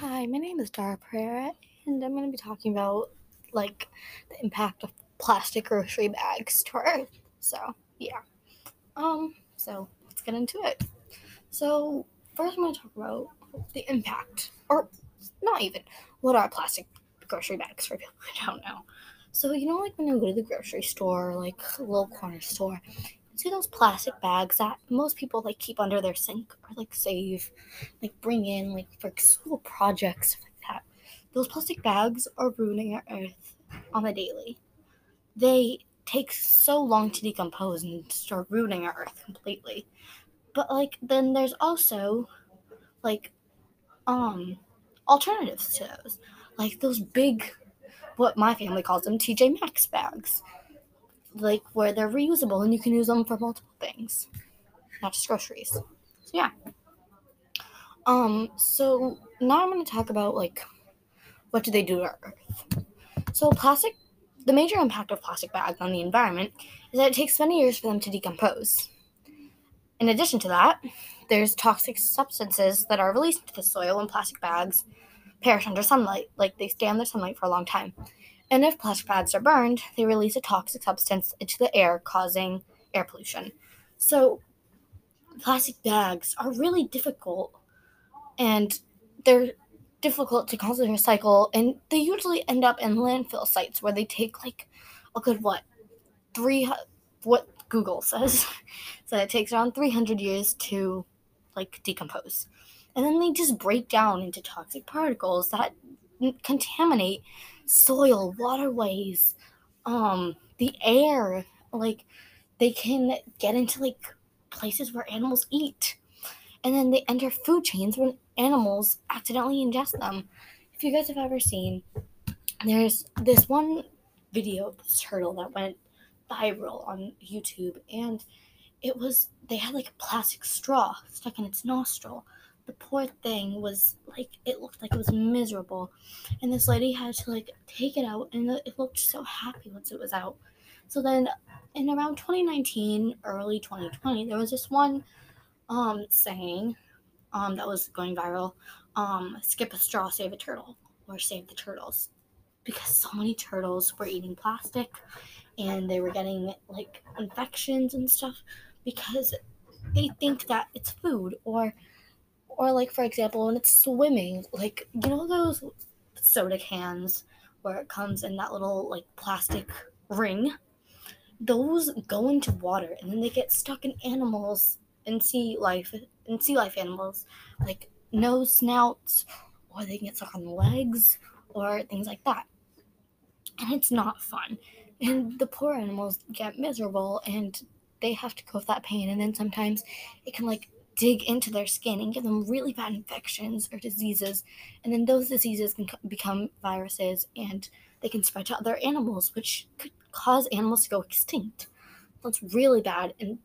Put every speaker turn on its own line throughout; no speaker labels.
Hi, my name is Dara Pereira, and I'm going to be talking about like the impact of plastic grocery bags to our earth. So, yeah. Um, so let's get into it. So, first I'm going to talk about the impact, or not even, what are plastic grocery bags for people who don't know. So, you know, like when you go to the grocery store, like a little corner store, see those plastic bags that most people like keep under their sink or like save, like bring in like for school projects like that. Those plastic bags are ruining our earth on the daily. They take so long to decompose and start ruining our earth completely. But like then there's also like um alternatives to those. Like those big what my family calls them TJ Maxx bags like where they're reusable and you can use them for multiple things, not just groceries. So yeah. Um. So now I'm going to talk about like what do they do to our Earth. So plastic, the major impact of plastic bags on the environment is that it takes many years for them to decompose. In addition to that, there's toxic substances that are released into the soil when plastic bags perish under sunlight, like they stay under sunlight for a long time. And if plastic bags are burned, they release a toxic substance into the air, causing air pollution. So, plastic bags are really difficult and they're difficult to constantly recycle, and they usually end up in landfill sites where they take like a good what three what Google says. so it takes around 300 years to like decompose. And then they just break down into toxic particles that contaminate soil, waterways, um, the air. Like they can get into like places where animals eat. And then they enter food chains when animals accidentally ingest them. If you guys have ever seen, there's this one video of this turtle that went viral on YouTube, and it was they had like a plastic straw stuck in its nostril the poor thing was like it looked like it was miserable. And this lady had to like take it out and it looked so happy once it was out. So then in around 2019 early 2020 there was this one um saying um that was going viral um skip a straw save a turtle or save the turtles. Because so many turtles were eating plastic and they were getting like infections and stuff because they think that it's food or or like for example, when it's swimming, like you know those soda cans where it comes in that little like plastic ring. Those go into water and then they get stuck in animals in sea life in sea life animals like nose snouts or they can get stuck on legs or things like that. And it's not fun. And the poor animals get miserable and they have to go with that pain and then sometimes it can like dig into their skin and give them really bad infections or diseases. And then those diseases can become viruses and they can spread to other animals, which could cause animals to go extinct. That's really bad. And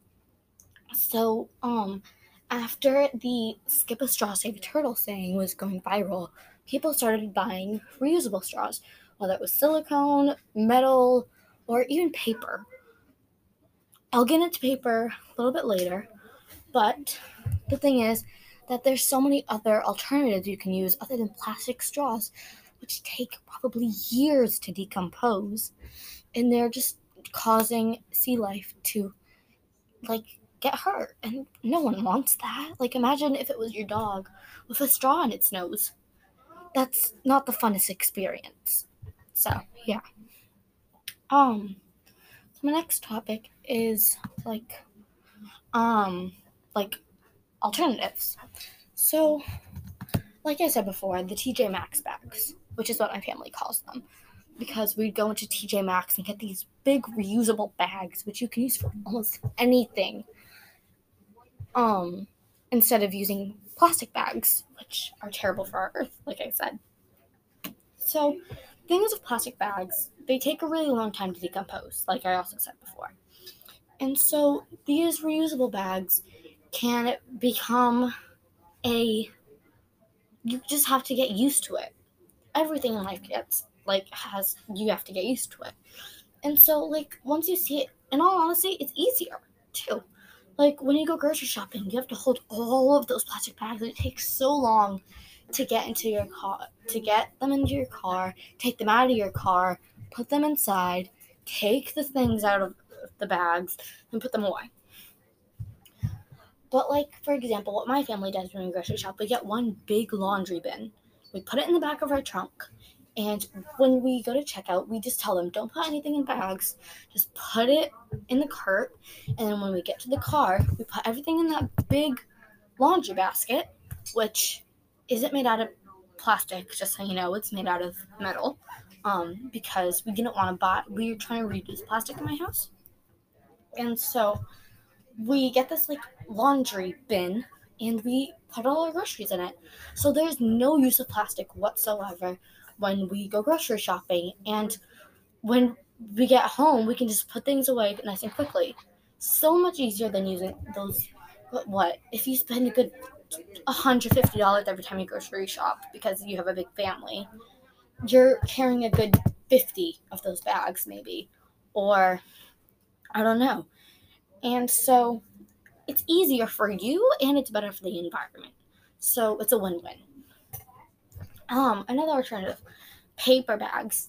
so, um, after the skip a straw, save a turtle saying was going viral, people started buying reusable straws, whether it was silicone, metal, or even paper. I'll get into paper a little bit later, but the thing is that there's so many other alternatives you can use other than plastic straws, which take probably years to decompose. And they're just causing sea life to like get hurt. And no one wants that. Like imagine if it was your dog with a straw in its nose. That's not the funnest experience. So yeah. Um so my next topic is like um like alternatives. So, like I said before, the TJ Maxx bags, which is what my family calls them, because we'd go into TJ Maxx and get these big reusable bags, which you can use for almost anything. Um, instead of using plastic bags, which are terrible for our earth, like I said. So, things with plastic bags, they take a really long time to decompose, like I also said before. And so, these reusable bags can it become a you just have to get used to it. Everything in life gets like has you have to get used to it. And so like once you see it, in all honesty, it's easier too. Like when you go grocery shopping, you have to hold all of those plastic bags. It takes so long to get into your car, to get them into your car, take them out of your car, put them inside, take the things out of the bags, and put them away. But, like, for example, what my family does when we grocery shop, we get one big laundry bin. We put it in the back of our trunk. And when we go to checkout, we just tell them, don't put anything in bags. Just put it in the cart. And then when we get to the car, we put everything in that big laundry basket, which isn't made out of plastic, just so you know, it's made out of metal. Um, because we didn't want to buy, we were trying to reduce plastic in my house. And so we get this like laundry bin and we put all our groceries in it. So there's no use of plastic whatsoever when we go grocery shopping. And when we get home, we can just put things away nice and quickly. So much easier than using those. But what? If you spend a good $150 every time you grocery shop because you have a big family, you're carrying a good 50 of those bags, maybe. Or, I don't know. And so it's easier for you and it's better for the environment. So it's a win-win. Um, another alternative, paper bags.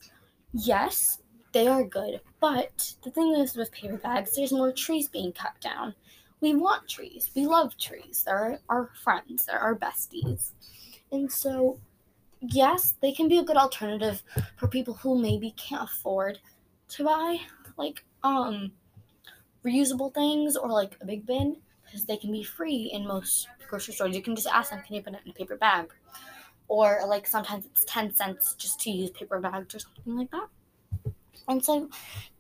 Yes, they are good, but the thing is with paper bags, there's more trees being cut down. We want trees. We love trees. They're our friends. They're our besties. And so, yes, they can be a good alternative for people who maybe can't afford to buy like um reusable things or like a big bin because they can be free in most grocery stores. You can just ask them, can you put it in a paper bag? Or like sometimes it's 10 cents just to use paper bags or something like that. And so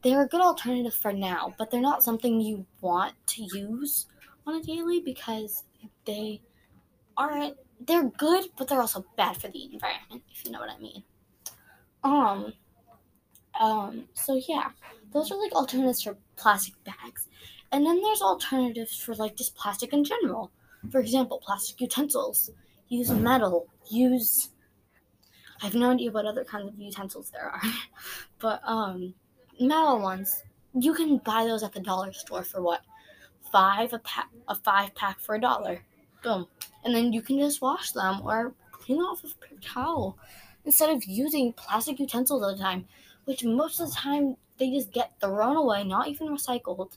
they're a good alternative for now, but they're not something you want to use on a daily because they aren't they're good, but they're also bad for the environment, if you know what I mean. Um um so yeah, those are like alternatives for plastic bags. And then there's alternatives for like just plastic in general. For example, plastic utensils. Use metal. Use I have no idea what other kinds of utensils there are. but um metal ones. You can buy those at the dollar store for what? Five a pack a five pack for a dollar. Boom. And then you can just wash them or clean off with a paper towel instead of using plastic utensils all the time, which most of the time they just get thrown away, not even recycled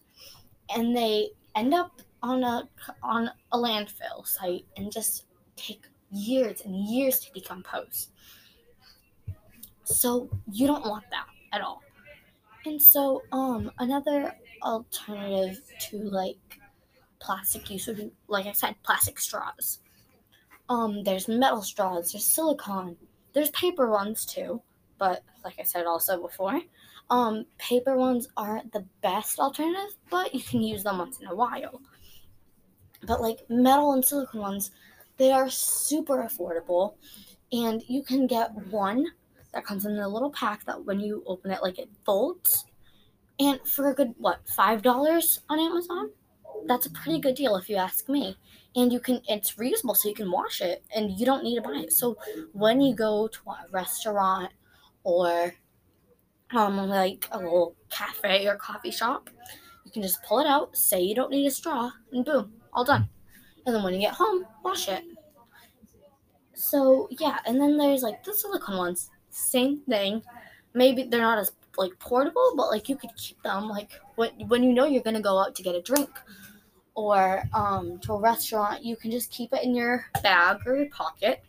and they end up on a on a landfill site and just take years and years to decompose. So you don't want that at all. And so um another alternative to like plastic use would be like I said, plastic straws. Um there's metal straws, there's silicone, there's paper ones too, but like I said also before, um, paper ones aren't the best alternative, but you can use them once in a while. But like metal and silicone ones, they are super affordable, and you can get one that comes in a little pack that when you open it, like it folds, and for a good what five dollars on Amazon, that's a pretty good deal if you ask me. And you can it's reusable, so you can wash it, and you don't need to buy it. So when you go to a restaurant or um, like a little cafe or coffee shop. You can just pull it out, say you don't need a straw, and boom, all done. And then when you get home, wash it. So yeah, and then there's like the silicone ones, same thing. Maybe they're not as like portable, but like you could keep them like when when you know you're gonna go out to get a drink or um to a restaurant, you can just keep it in your bag or your pocket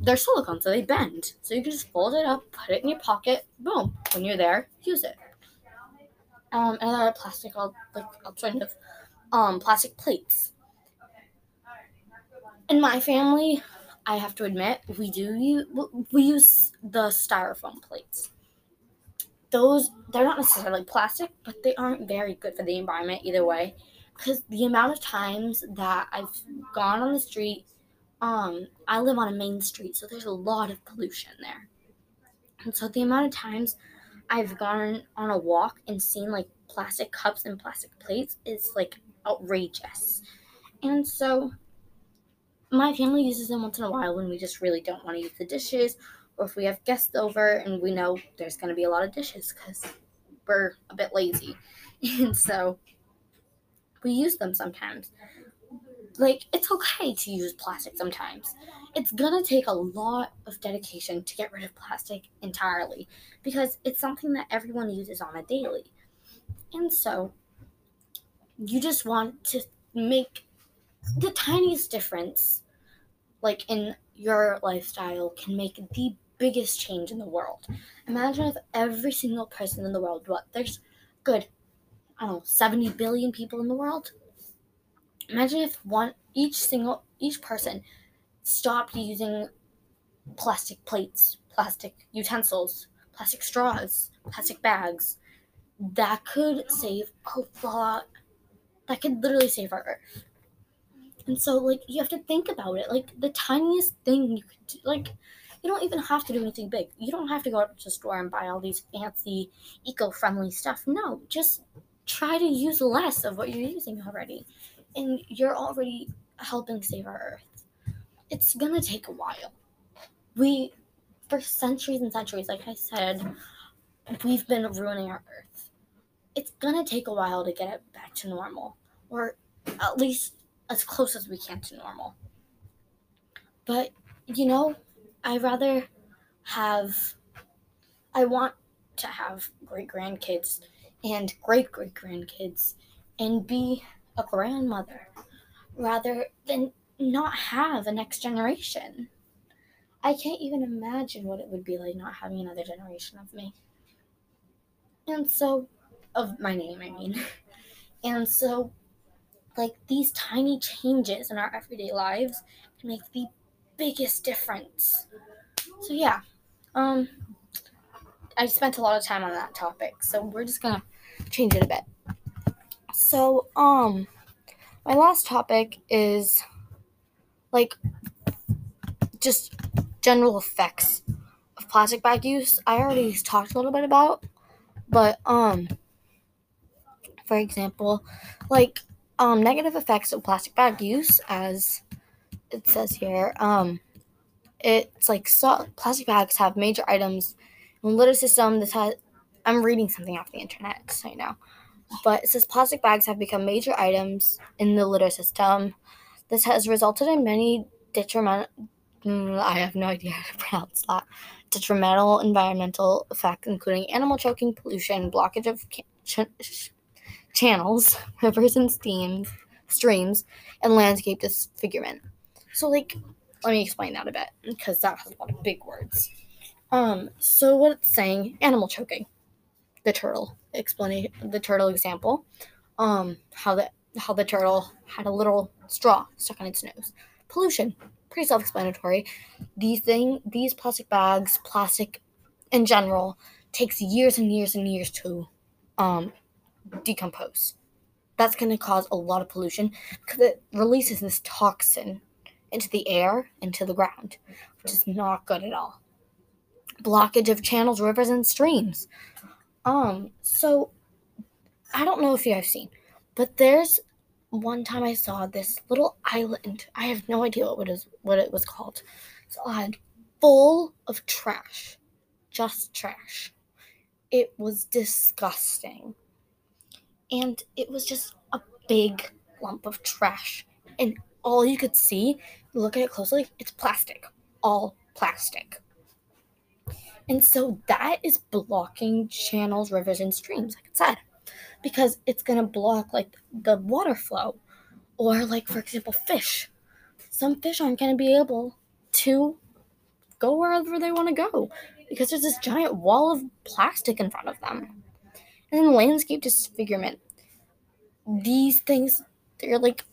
they're silicone, so they bend. So you can just fold it up, put it in your pocket, boom. When you're there, use it. Um, another plastic like alternative, um, plastic plates. In my family, I have to admit, we do use, we use the styrofoam plates. Those they're not necessarily plastic, but they aren't very good for the environment either way. Because the amount of times that I've gone on the street um I live on a main street, so there's a lot of pollution there. And so the amount of times I've gone on a walk and seen like plastic cups and plastic plates is like outrageous. And so my family uses them once in a while when we just really don't want to use the dishes or if we have guests over and we know there's going to be a lot of dishes cuz we're a bit lazy. And so we use them sometimes. Like it's okay to use plastic sometimes. It's gonna take a lot of dedication to get rid of plastic entirely because it's something that everyone uses on a daily. And so you just want to make the tiniest difference like in your lifestyle can make the biggest change in the world. Imagine if every single person in the world, what there's good, I don't know, 70 billion people in the world. Imagine if one each single each person stopped using plastic plates, plastic utensils, plastic straws, plastic bags. That could save a lot. That could literally save our earth. And so, like, you have to think about it. Like, the tiniest thing you could do, like, you don't even have to do anything big. You don't have to go to the store and buy all these fancy, eco friendly stuff. No, just try to use less of what you're using already. And you're already helping save our earth. It's gonna take a while. We, for centuries and centuries, like I said, we've been ruining our earth. It's gonna take a while to get it back to normal, or at least as close as we can to normal. But, you know, I rather have, I want to have great grandkids and great great grandkids and be a grandmother rather than not have a next generation. I can't even imagine what it would be like not having another generation of me. And so, of my name, I mean. And so, like, these tiny changes in our everyday lives can make the biggest difference. So, yeah. Um, I spent a lot of time on that topic, so we're just gonna change it a bit. So, um, my last topic is like just general effects of plastic bag use. I already talked a little bit about, but um, for example, like um, negative effects of plastic bag use, as it says here. Um, it's like so, plastic bags have major items in the litter system. This has I'm reading something off the internet, so you know. But it says plastic bags have become major items in the litter system. This has resulted in many detrimental. I have no idea how to pronounce that. Detrimental environmental effects, including animal choking, pollution, blockage of ch- channels, rivers and steams, streams, and landscape disfigurement. So, like, let me explain that a bit because that has a lot of big words. Um, so what it's saying, animal choking, the turtle explanation, the turtle example, um, how the how the turtle had a little straw stuck on its nose. Pollution, pretty self-explanatory. These thing, these plastic bags, plastic in general, takes years and years and years to um, decompose. That's going to cause a lot of pollution because it releases this toxin into the air, into the ground, which is not good at all. Blockage of channels, rivers, and streams. Um, so I don't know if you have seen, but there's one time I saw this little island. I have no idea what it is what it was called. It's island full of trash. Just trash. It was disgusting and it was just a big lump of trash. And all you could see, look at it closely, it's plastic. All plastic. And so that is blocking channels, rivers, and streams, like I said, because it's going to block like the water flow. Or, like, for example, fish. Some fish aren't going to be able to go wherever they want to go because there's this giant wall of plastic in front of them and then landscape disfigurement. These things, they're like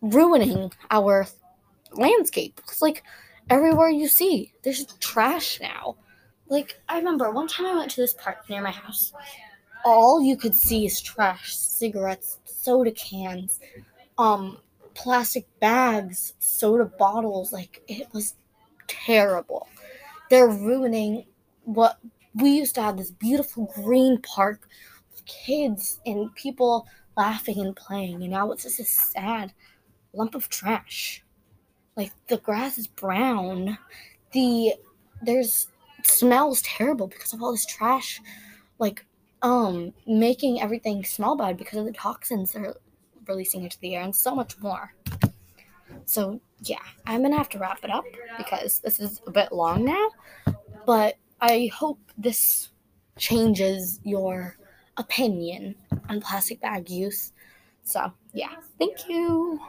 ruining our landscape. It's like everywhere you see, there's trash now. Like, I remember one time I went to this park near my house. All you could see is trash, cigarettes, soda cans, um, plastic bags, soda bottles. Like, it was terrible. They're ruining what we used to have this beautiful green park with kids and people laughing and playing, and now it's just a sad lump of trash. Like the grass is brown. The there's smells terrible because of all this trash like um making everything smell bad because of the toxins they're releasing into the air and so much more. so yeah, I'm gonna have to wrap it up because this is a bit long now. But I hope this changes your opinion on plastic bag use. So yeah, thank you.